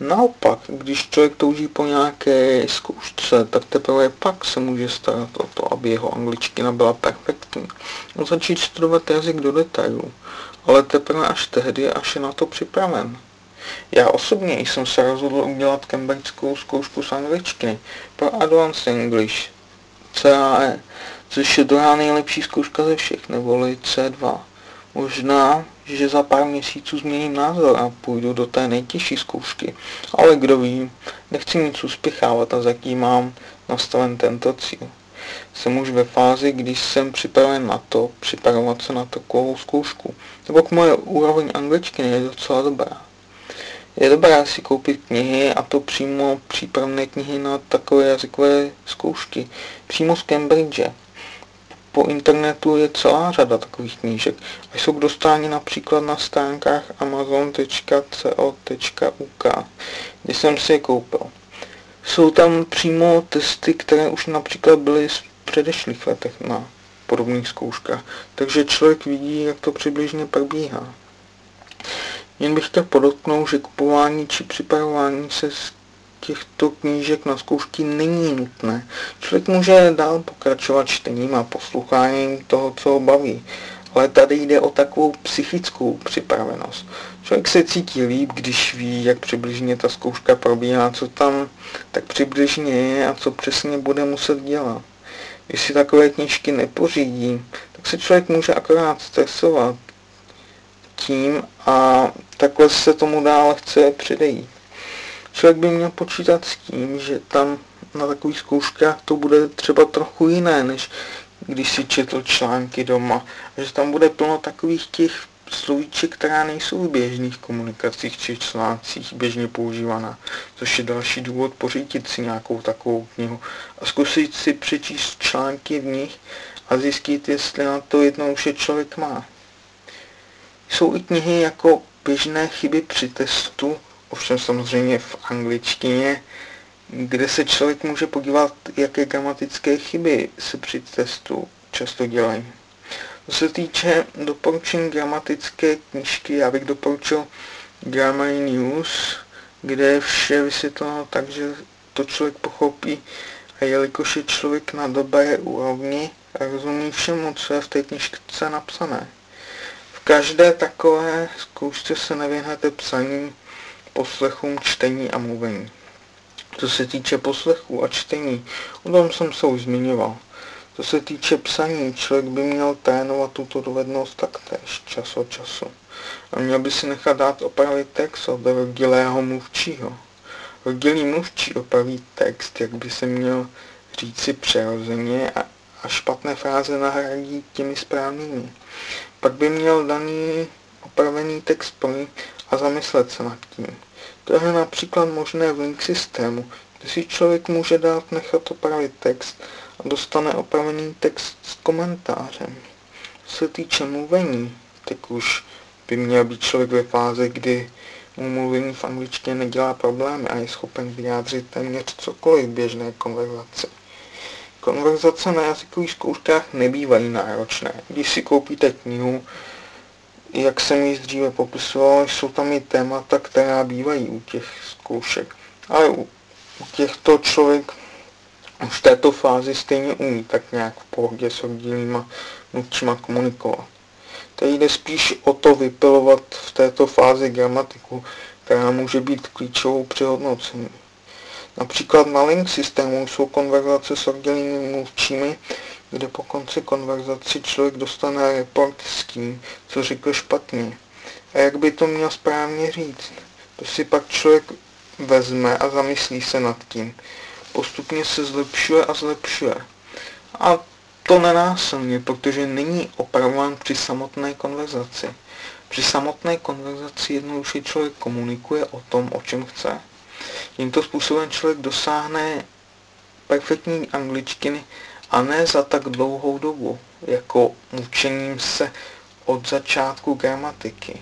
Naopak, když člověk touží po nějaké zkoušce, tak teprve pak se může starat o to, aby jeho angličtina byla perfektní. A začít studovat jazyk do detailů, ale teprve až tehdy, až je na to připraven. Já osobně jsem se rozhodl udělat cambridgeskou zkoušku z angličtiny pro Advanced English, CAE, což je druhá nejlepší zkouška ze všech, neboli C2. Možná, že za pár měsíců změním názor a půjdu do té nejtěžší zkoušky. Ale kdo ví, nechci nic uspěchávat a zatím mám nastaven tento cíl. Jsem už ve fázi, když jsem připraven na to, připravovat se na takovou zkoušku. Nebo k moje úroveň angličtiny je docela dobrá. Je dobré si koupit knihy a to přímo přípravné knihy na takové jazykové zkoušky, přímo z Cambridge. Po internetu je celá řada takových knížek a jsou k dostání například na stránkách amazon.co.uk, kde jsem si je koupil. Jsou tam přímo testy, které už například byly z předešlých letech na podobných zkouškách, takže člověk vidí, jak to přibližně probíhá. Jen bych chtěl podotknout, že kupování či připravování se z těchto knížek na zkoušky není nutné. Člověk může dál pokračovat čtením a posloucháním toho, co ho baví. Ale tady jde o takovou psychickou připravenost. Člověk se cítí líp, když ví, jak přibližně ta zkouška probíhá, co tam tak přibližně je a co přesně bude muset dělat. Když si takové knížky nepořídí, tak se člověk může akorát stresovat tím a takhle se tomu dále chce předejít. Člověk by měl počítat s tím, že tam na takových zkouškách to bude třeba trochu jiné, než když si četl články doma. A že tam bude plno takových těch slovíček, která nejsou v běžných komunikacích či článcích běžně používaná, což je další důvod pořídit si nějakou takovou knihu a zkusit si přečíst články v nich a zjistit, jestli na to jednou už je člověk má. Jsou i knihy jako běžné chyby při testu, ovšem samozřejmě v angličtině, kde se člověk může podívat, jaké gramatické chyby se při testu často dělají. Co se týče doporučení gramatické knižky, já bych doporučil Grammar News, kde je vše vysvětleno tak, že to člověk pochopí a jelikož je člověk na dobré úrovni a rozumí všemu, co je v té knižce napsané. V každé takové zkoušce se nevěhnete psaní, poslechům, čtení a mluvení. Co se týče poslechů a čtení, o tom jsem se už zmiňoval. Co se týče psaní, člověk by měl trénovat tuto dovednost taktéž čas od času. A měl by si nechat dát opravit text od rodilého mluvčího. Rodilý mluvčí opraví text, jak by se měl říci přirozeně a, a špatné fráze nahradí těmi správnými. Pak by měl daný opravený text plný a zamyslet se nad tím. To je například možné v link systému, kde si člověk může dát nechat opravit text a dostane opravený text s komentářem. Co se týče mluvení, tak už by měl být člověk ve fázi, kdy mu mluvení v angličtině nedělá problémy a je schopen vyjádřit téměř cokoliv v běžné konverzaci. Konverzace na jazykových zkouškách nebývají náročné. Když si koupíte knihu, jak jsem ji dříve popisoval, jsou tam i témata, která bývají u těch zkoušek. Ale u, u těchto člověk už v této fázi stejně umí tak nějak v pohodě s oddílnýma mluvčíma komunikovat. Tady jde spíš o to vypilovat v této fázi gramatiku, která může být klíčovou při hodnocení. Například na link systému jsou konverzace s oddělenými mluvčími, kde po konci konverzaci člověk dostane report s tím, co řekl špatně. A jak by to měl správně říct? To si pak člověk vezme a zamyslí se nad tím. Postupně se zlepšuje a zlepšuje. A to nenásilně, protože není opravován při samotné konverzaci. Při samotné konverzaci jednoduše člověk komunikuje o tom, o čem chce. Tímto způsobem člověk dosáhne perfektní angličtiny a ne za tak dlouhou dobu, jako učením se od začátku gramatiky.